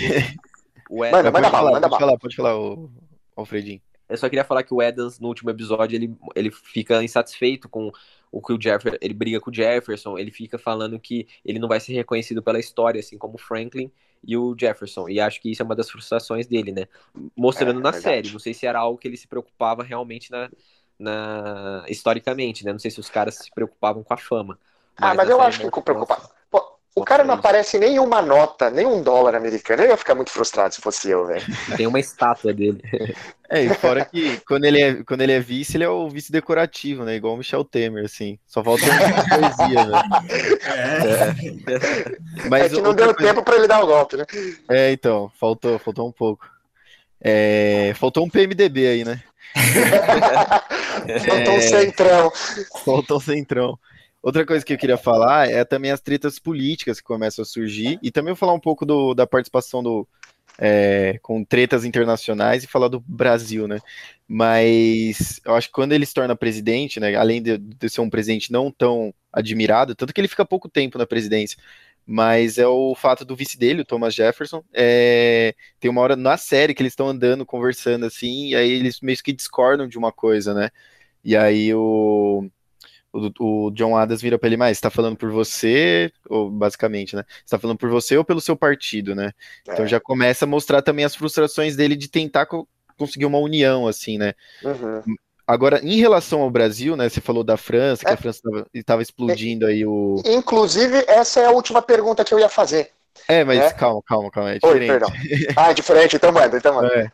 O, o manda, manda bala, manda pode falar, pode falar, o Alfredinho. Eu só queria falar que o Edans, no último episódio, ele, ele fica insatisfeito com o que o Jefferson. Ele briga com o Jefferson, ele fica falando que ele não vai ser reconhecido pela história, assim como o Franklin e o Jefferson. E acho que isso é uma das frustrações dele, né? Mostrando é, na é série. Não sei se era algo que ele se preocupava realmente na, na historicamente, né? Não sei se os caras se preocupavam com a fama. Mas ah, mas eu acho que preocupava. O cara não aparece nem uma nota, nem um dólar americano. Eu ia ficar muito frustrado se fosse eu, velho. *laughs* Tem uma estátua dele. É, e fora que quando ele é, quando ele é vice, ele é o vice decorativo, né? Igual o Michel Temer, assim. Só falta uma poesia, né? É. é. Mas é que não deu coisa... tempo para ele dar o golpe, né? É, então, faltou, faltou um pouco. É, faltou um PMDB aí, né? Faltou um centrão. Faltou centrão. Outra coisa que eu queria falar é também as tretas políticas que começam a surgir e também vou falar um pouco do, da participação do é, com tretas internacionais e falar do Brasil, né? Mas eu acho que quando ele se torna presidente, né, além de, de ser um presidente não tão admirado, tanto que ele fica pouco tempo na presidência, mas é o fato do vice dele, o Thomas Jefferson, é, tem uma hora na série que eles estão andando, conversando assim, e aí eles meio que discordam de uma coisa, né? E aí o, o, o John Adams vira para ele, mais, está falando por você, ou basicamente, né? Está falando por você ou pelo seu partido, né? Então é. Então já começa a mostrar também as frustrações dele de tentar co conseguir uma união, assim, né? Uhum. Agora, em relação ao Brasil, né? Você falou da França, que é. a França estava explodindo aí o. Inclusive, essa é a última pergunta que eu ia fazer. É, mas é? calma, calma, calma. É diferente. Oi, perdão. Ah, é diferente, então manda, então manda. É.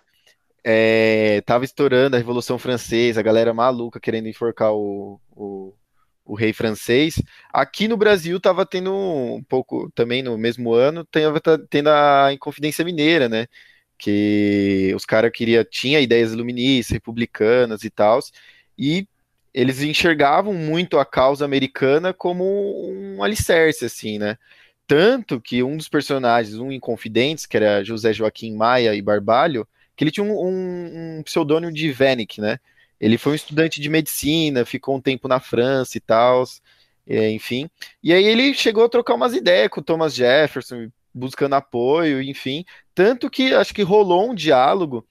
É, tava estourando a Revolução Francesa, a galera maluca querendo enforcar o, o, o, rei francês. Aqui no Brasil tava tendo um pouco, também no mesmo ano, tava tendo a Inconfidência Mineira, né? Que os caras queria tinha ideias iluministas, republicanas e tal, e eles enxergavam muito a causa americana como um alicerce, assim, né? Tanto que um dos personagens, um em Confidentes, que era José Joaquim Maia e Barbalho, que ele tinha um, um, um pseudônimo de Venick, né? Ele foi um estudante de medicina, ficou um tempo na França e tal, é, enfim. E aí ele chegou a trocar umas ideias com o Thomas Jefferson, buscando apoio, enfim. Tanto que acho que rolou um diálogo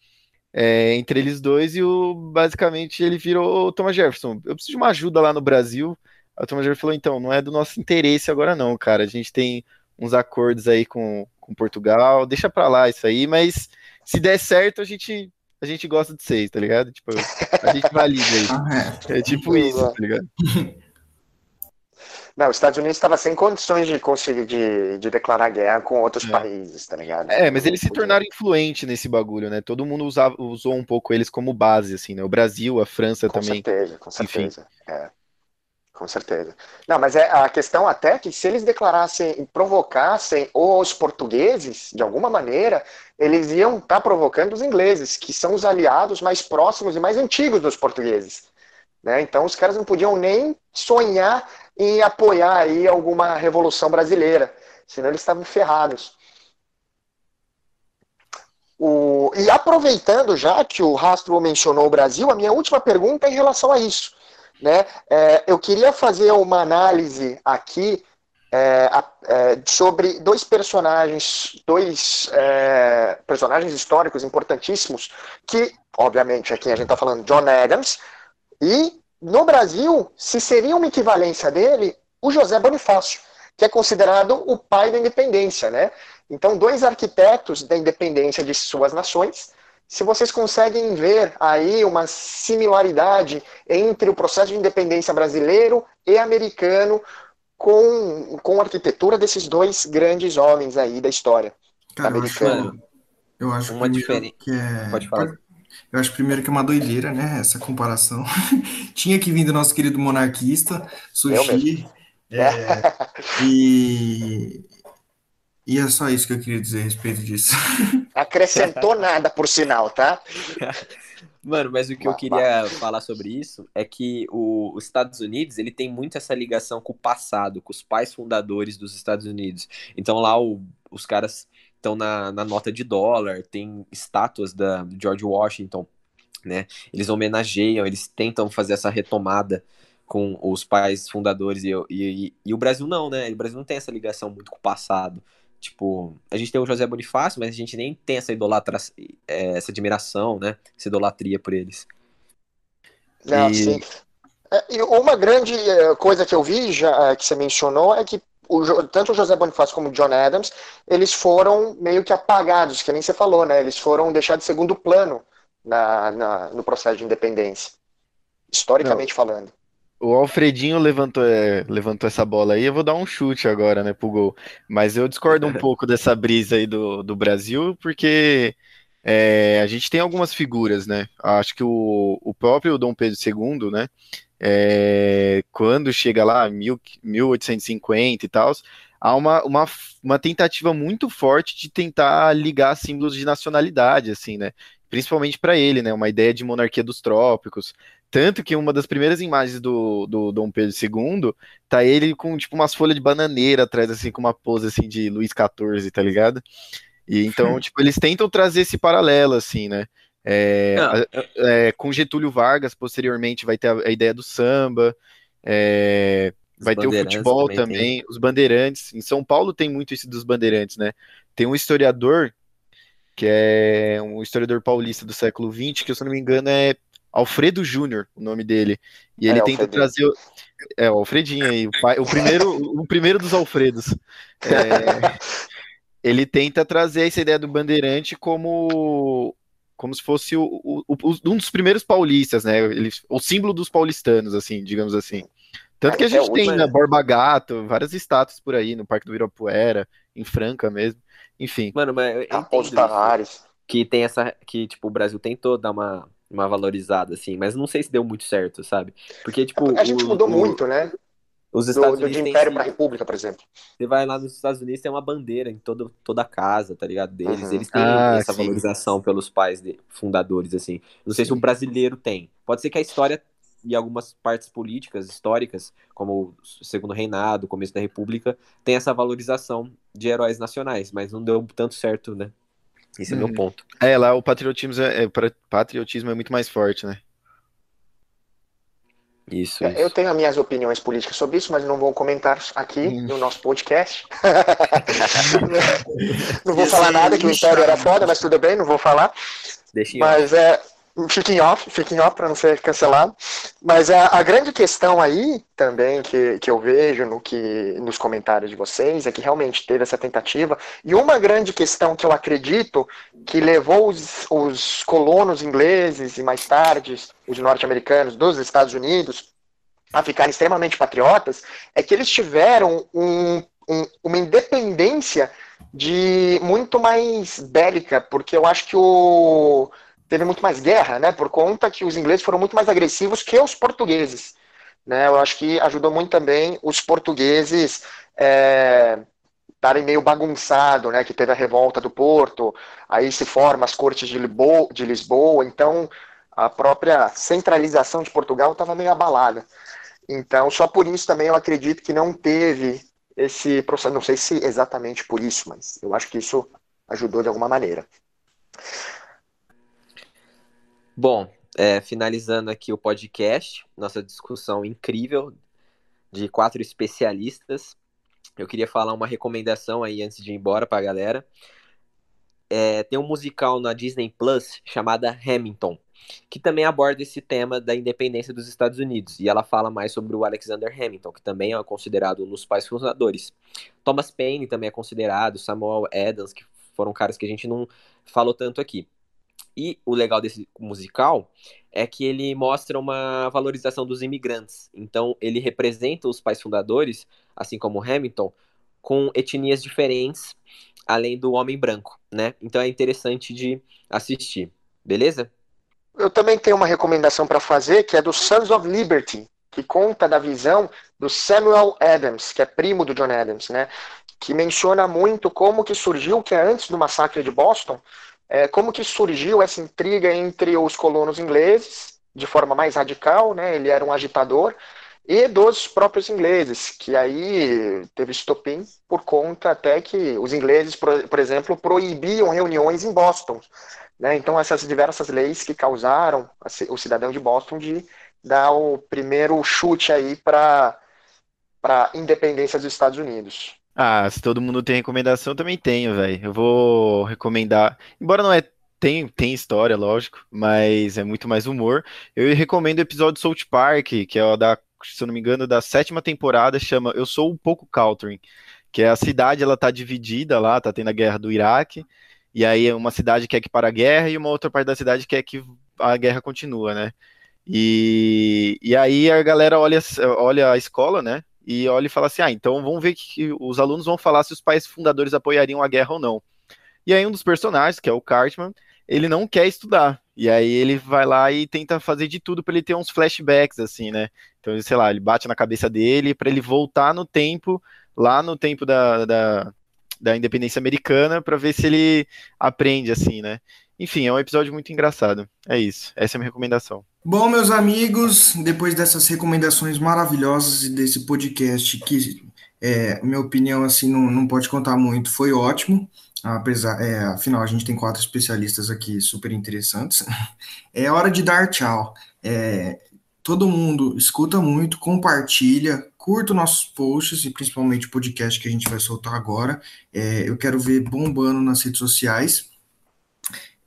é, entre eles dois e o, basicamente ele virou o Thomas Jefferson. Eu preciso de uma ajuda lá no Brasil. O Thomas Jefferson falou, então, não é do nosso interesse agora não, cara. A gente tem uns acordos aí com, com Portugal, deixa pra lá isso aí, mas se der certo, a gente, a gente gosta de vocês, tá ligado? Tipo, a gente valida aí. *laughs* Ah, é. é tipo isso, tá ligado? *laughs* Não, os Estados Unidos estava sem condições de conseguir de, de declarar guerra com outros é. países, tá ligado? É, mas eles se tornaram influentes nesse bagulho, né? Todo mundo usava, usou um pouco eles como base, assim, né? O Brasil, a França com também. Com certeza, com certeza. É. Com certeza. Não, mas é a questão até que se eles declarassem, provocassem os portugueses, de alguma maneira, eles iam estar tá provocando os ingleses, que são os aliados mais próximos e mais antigos dos portugueses. Né? Então os caras não podiam nem sonhar em apoiar aí alguma revolução brasileira, senão eles estavam ferrados. O... E aproveitando já que o Rastro mencionou o Brasil, a minha última pergunta é em relação a isso. Né? É, eu queria fazer uma análise aqui é, é, sobre dois personagens, dois é, personagens históricos importantíssimos, que, obviamente, aqui a gente está falando John Adams, e no Brasil, se seria uma equivalência dele, o José Bonifácio, que é considerado o pai da independência, né? Então, dois arquitetos da independência de suas nações. Se vocês conseguem ver aí uma similaridade entre o processo de independência brasileiro e americano com, com a arquitetura desses dois grandes homens aí da história Cara, americana. Eu acho, eu acho uma diferença. É... Pode falar. Eu acho primeiro que é uma doideira, né? Essa comparação. *laughs* Tinha que vir do nosso querido monarquista, Sushi. É, e, e é só isso que eu queria dizer a respeito disso. *laughs* Acrescentou nada, por sinal, tá? Mano, mas o que eu queria falar sobre isso é que o, os Estados Unidos ele tem muito essa ligação com o passado, com os pais fundadores dos Estados Unidos. Então lá o, os caras estão na, na nota de dólar, tem estátuas da George Washington, né? Eles homenageiam, eles tentam fazer essa retomada com os pais fundadores e, e, e, o Brasil não, né? O Brasil não tem essa ligação muito com o passado. Tipo, a gente tem o José Bonifácio, mas a gente nem tem essa idolatra, é, essa admiração, né? Essa idolatria por eles. Não, e... sim. É, uma grande é, coisa que eu vi, já, é, que você mencionou, é que o, tanto o José Bonifácio como o John Adams, eles foram meio que apagados, que nem você falou, né? Eles foram deixados de segundo plano na, na no processo de independência, historicamente Não. falando. O Alfredinho levantou, é, levantou essa bola aí, eu vou dar um chute agora, né, pro gol. Mas eu discordo um *laughs* pouco dessa brisa aí do, do Brasil, porque é, a gente tem algumas figuras, né? Acho que o, o próprio Dom Pedro II, né? É, quando chega lá, mil, 1850 e tal, há uma, uma, uma tentativa muito forte de tentar ligar símbolos de nacionalidade, assim, né? Principalmente para ele, né? Uma ideia de monarquia dos trópicos. Tanto que uma das primeiras imagens do, do Dom Pedro II tá ele com tipo umas folhas de bananeira atrás, assim, com uma pose assim de Luís XIV, tá ligado? E então, *laughs* tipo, eles tentam trazer esse paralelo, assim, né? É, é, com Getúlio Vargas, posteriormente, vai ter a, a ideia do samba, é, vai ter o futebol também, também os bandeirantes. Em São Paulo tem muito isso dos bandeirantes, né? Tem um historiador, que é um historiador paulista do século XX, que, se eu não me engano, é Alfredo Júnior, o nome dele. E ele é, tenta Alfredinho. trazer. É, o Alfredinho aí, o, pai, o, primeiro, o primeiro dos Alfredos. É, *laughs* ele tenta trazer essa ideia do bandeirante como como se fosse o, o, o, um dos primeiros paulistas, né? Ele, o símbolo dos paulistanos, assim, digamos assim. Tanto que a gente é tem na né, Borba Gato, várias estátuas por aí, no Parque do Ibirapuera, em Franca mesmo. Enfim. Mano, mas eu entendo que tem essa. Que, tipo, o Brasil tentou dar uma, uma valorizada, assim, mas não sei se deu muito certo, sabe? Porque, tipo. A gente mudou muito, né? Os Estados do, Unidos. Do Império para a República, por exemplo. Você vai lá nos Estados Unidos, tem uma bandeira em todo, toda a casa, tá ligado? Deles. Uhum. Eles têm ah, essa sim. valorização pelos pais de, fundadores, assim. Não sei sim. se o brasileiro tem. Pode ser que a história e algumas partes políticas, históricas, como o Segundo Reinado, o começo da República, tem essa valorização de heróis nacionais, mas não deu tanto certo, né? Esse é o meu uhum. ponto. É, lá o patriotismo é, é, patriotismo é muito mais forte, né? Isso, é, isso, Eu tenho as minhas opiniões políticas sobre isso, mas não vou comentar aqui hum. no nosso podcast. *laughs* não vou falar nada, que o Império era foda, mas tudo bem, não vou falar. Deixa mas off. Fiquem off, fiquem off para não ser cancelado. Mas a, a, grande questão aí também que, que eu vejo no que, nos comentários de vocês é que realmente teve essa tentativa. E uma grande questão que eu acredito que levou os, os colonos ingleses e mais tarde os norte-americanos dos Estados Unidos a ficarem extremamente patriotas é que eles tiveram um, um, uma independência de muito mais bélica, porque eu acho que o teve muito mais guerra, né? Por conta que os ingleses foram muito mais agressivos que os portugueses. Né? Eu acho que ajudou muito também os portugueses é, estarem meio bagunçado, né? Que teve a revolta do Porto, aí se forma as cortes de de Lisboa então a própria centralização de Portugal estava meio abalada. Então, só por isso também eu acredito que não teve esse processo. Não sei se exatamente por isso, mas eu acho que isso ajudou de alguma maneira. Bom, é, finalizando aqui o podcast, nossa discussão incrível de quatro especialistas. Eu queria falar uma recomendação aí antes de ir embora para a galera. É, tem um musical na Disney Plus chamada Hamilton, que também aborda esse tema da independência dos Estados Unidos. E ela fala mais sobre o Alexander Hamilton, que também é considerado um dos pais fundadores. Thomas Paine também é considerado, Samuel Adams, que foram caras que a gente não falou tanto aqui. E o legal desse musical é que ele mostra uma valorização dos imigrantes. Então, ele representa os pais fundadores, assim como Hamilton, com etnias diferentes, além do homem branco, né? Então é interessante de assistir. Beleza? Eu também tenho uma recomendação para fazer, que é do Sons of Liberty, que conta da visão do Samuel Adams, que é primo do John Adams, né? Que menciona muito como que surgiu, que é antes do massacre de Boston, é, como que surgiu essa intriga entre os colonos ingleses, de forma mais radical, né, ele era um agitador, e dos próprios ingleses, que aí teve estopim por conta até que os ingleses, por, por exemplo, proibiam reuniões em Boston. Né? Então, essas diversas leis que causaram o cidadão de Boston de dar o primeiro chute aí para a independência dos Estados Unidos. Ah, se todo mundo tem recomendação, eu também tenho, velho. Eu vou recomendar. Embora não é. Tem, tem história, lógico, mas é muito mais humor. Eu recomendo o episódio South Park, que é o da, se eu não me engano, da sétima temporada, chama Eu Sou um Pouco Caltrin, que é a cidade, ela tá dividida lá, tá tendo a guerra do Iraque, e aí uma cidade quer que para a guerra e uma outra parte da cidade quer que a guerra continua, né? E, e aí a galera olha, olha a escola, né? E olha e fala assim: ah, então vamos ver que os alunos vão falar se os pais fundadores apoiariam a guerra ou não. E aí um dos personagens, que é o Cartman, ele não quer estudar. E aí ele vai lá e tenta fazer de tudo para ele ter uns flashbacks, assim, né? Então, sei lá, ele bate na cabeça dele para ele voltar no tempo, lá no tempo da, da, da independência americana, para ver se ele aprende, assim, né? Enfim, é um episódio muito engraçado. É isso. Essa é a minha recomendação. Bom, meus amigos, depois dessas recomendações maravilhosas e desse podcast, que, é, minha opinião, assim, não, não pode contar muito, foi ótimo. Apesar, é, afinal, a gente tem quatro especialistas aqui super interessantes. *laughs* É hora de dar tchau. É, todo mundo escuta muito, compartilha, curta nossos posts e principalmente o podcast que a gente vai soltar agora. É, eu quero ver bombando nas redes sociais.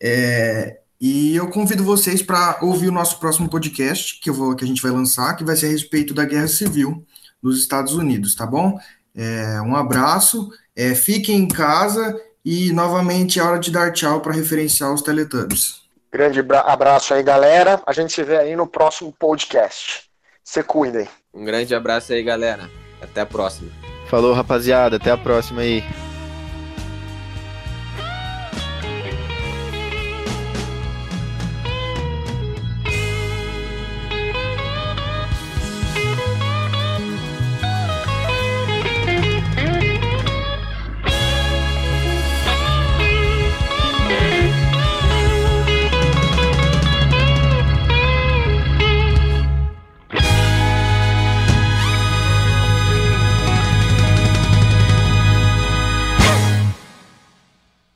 É, e eu convido vocês para ouvir o nosso próximo podcast que, eu vou, que a gente vai lançar, que vai ser a respeito da Guerra Civil dos Estados Unidos, tá bom? É, um abraço, é, fiquem em casa e novamente é hora de dar tchau para referenciar os Teletubbies. Grande abraço aí, galera. A gente se vê aí no próximo podcast. Se cuidem. Um grande abraço aí, galera. Até a próxima. Falou, rapaziada. Até a próxima aí.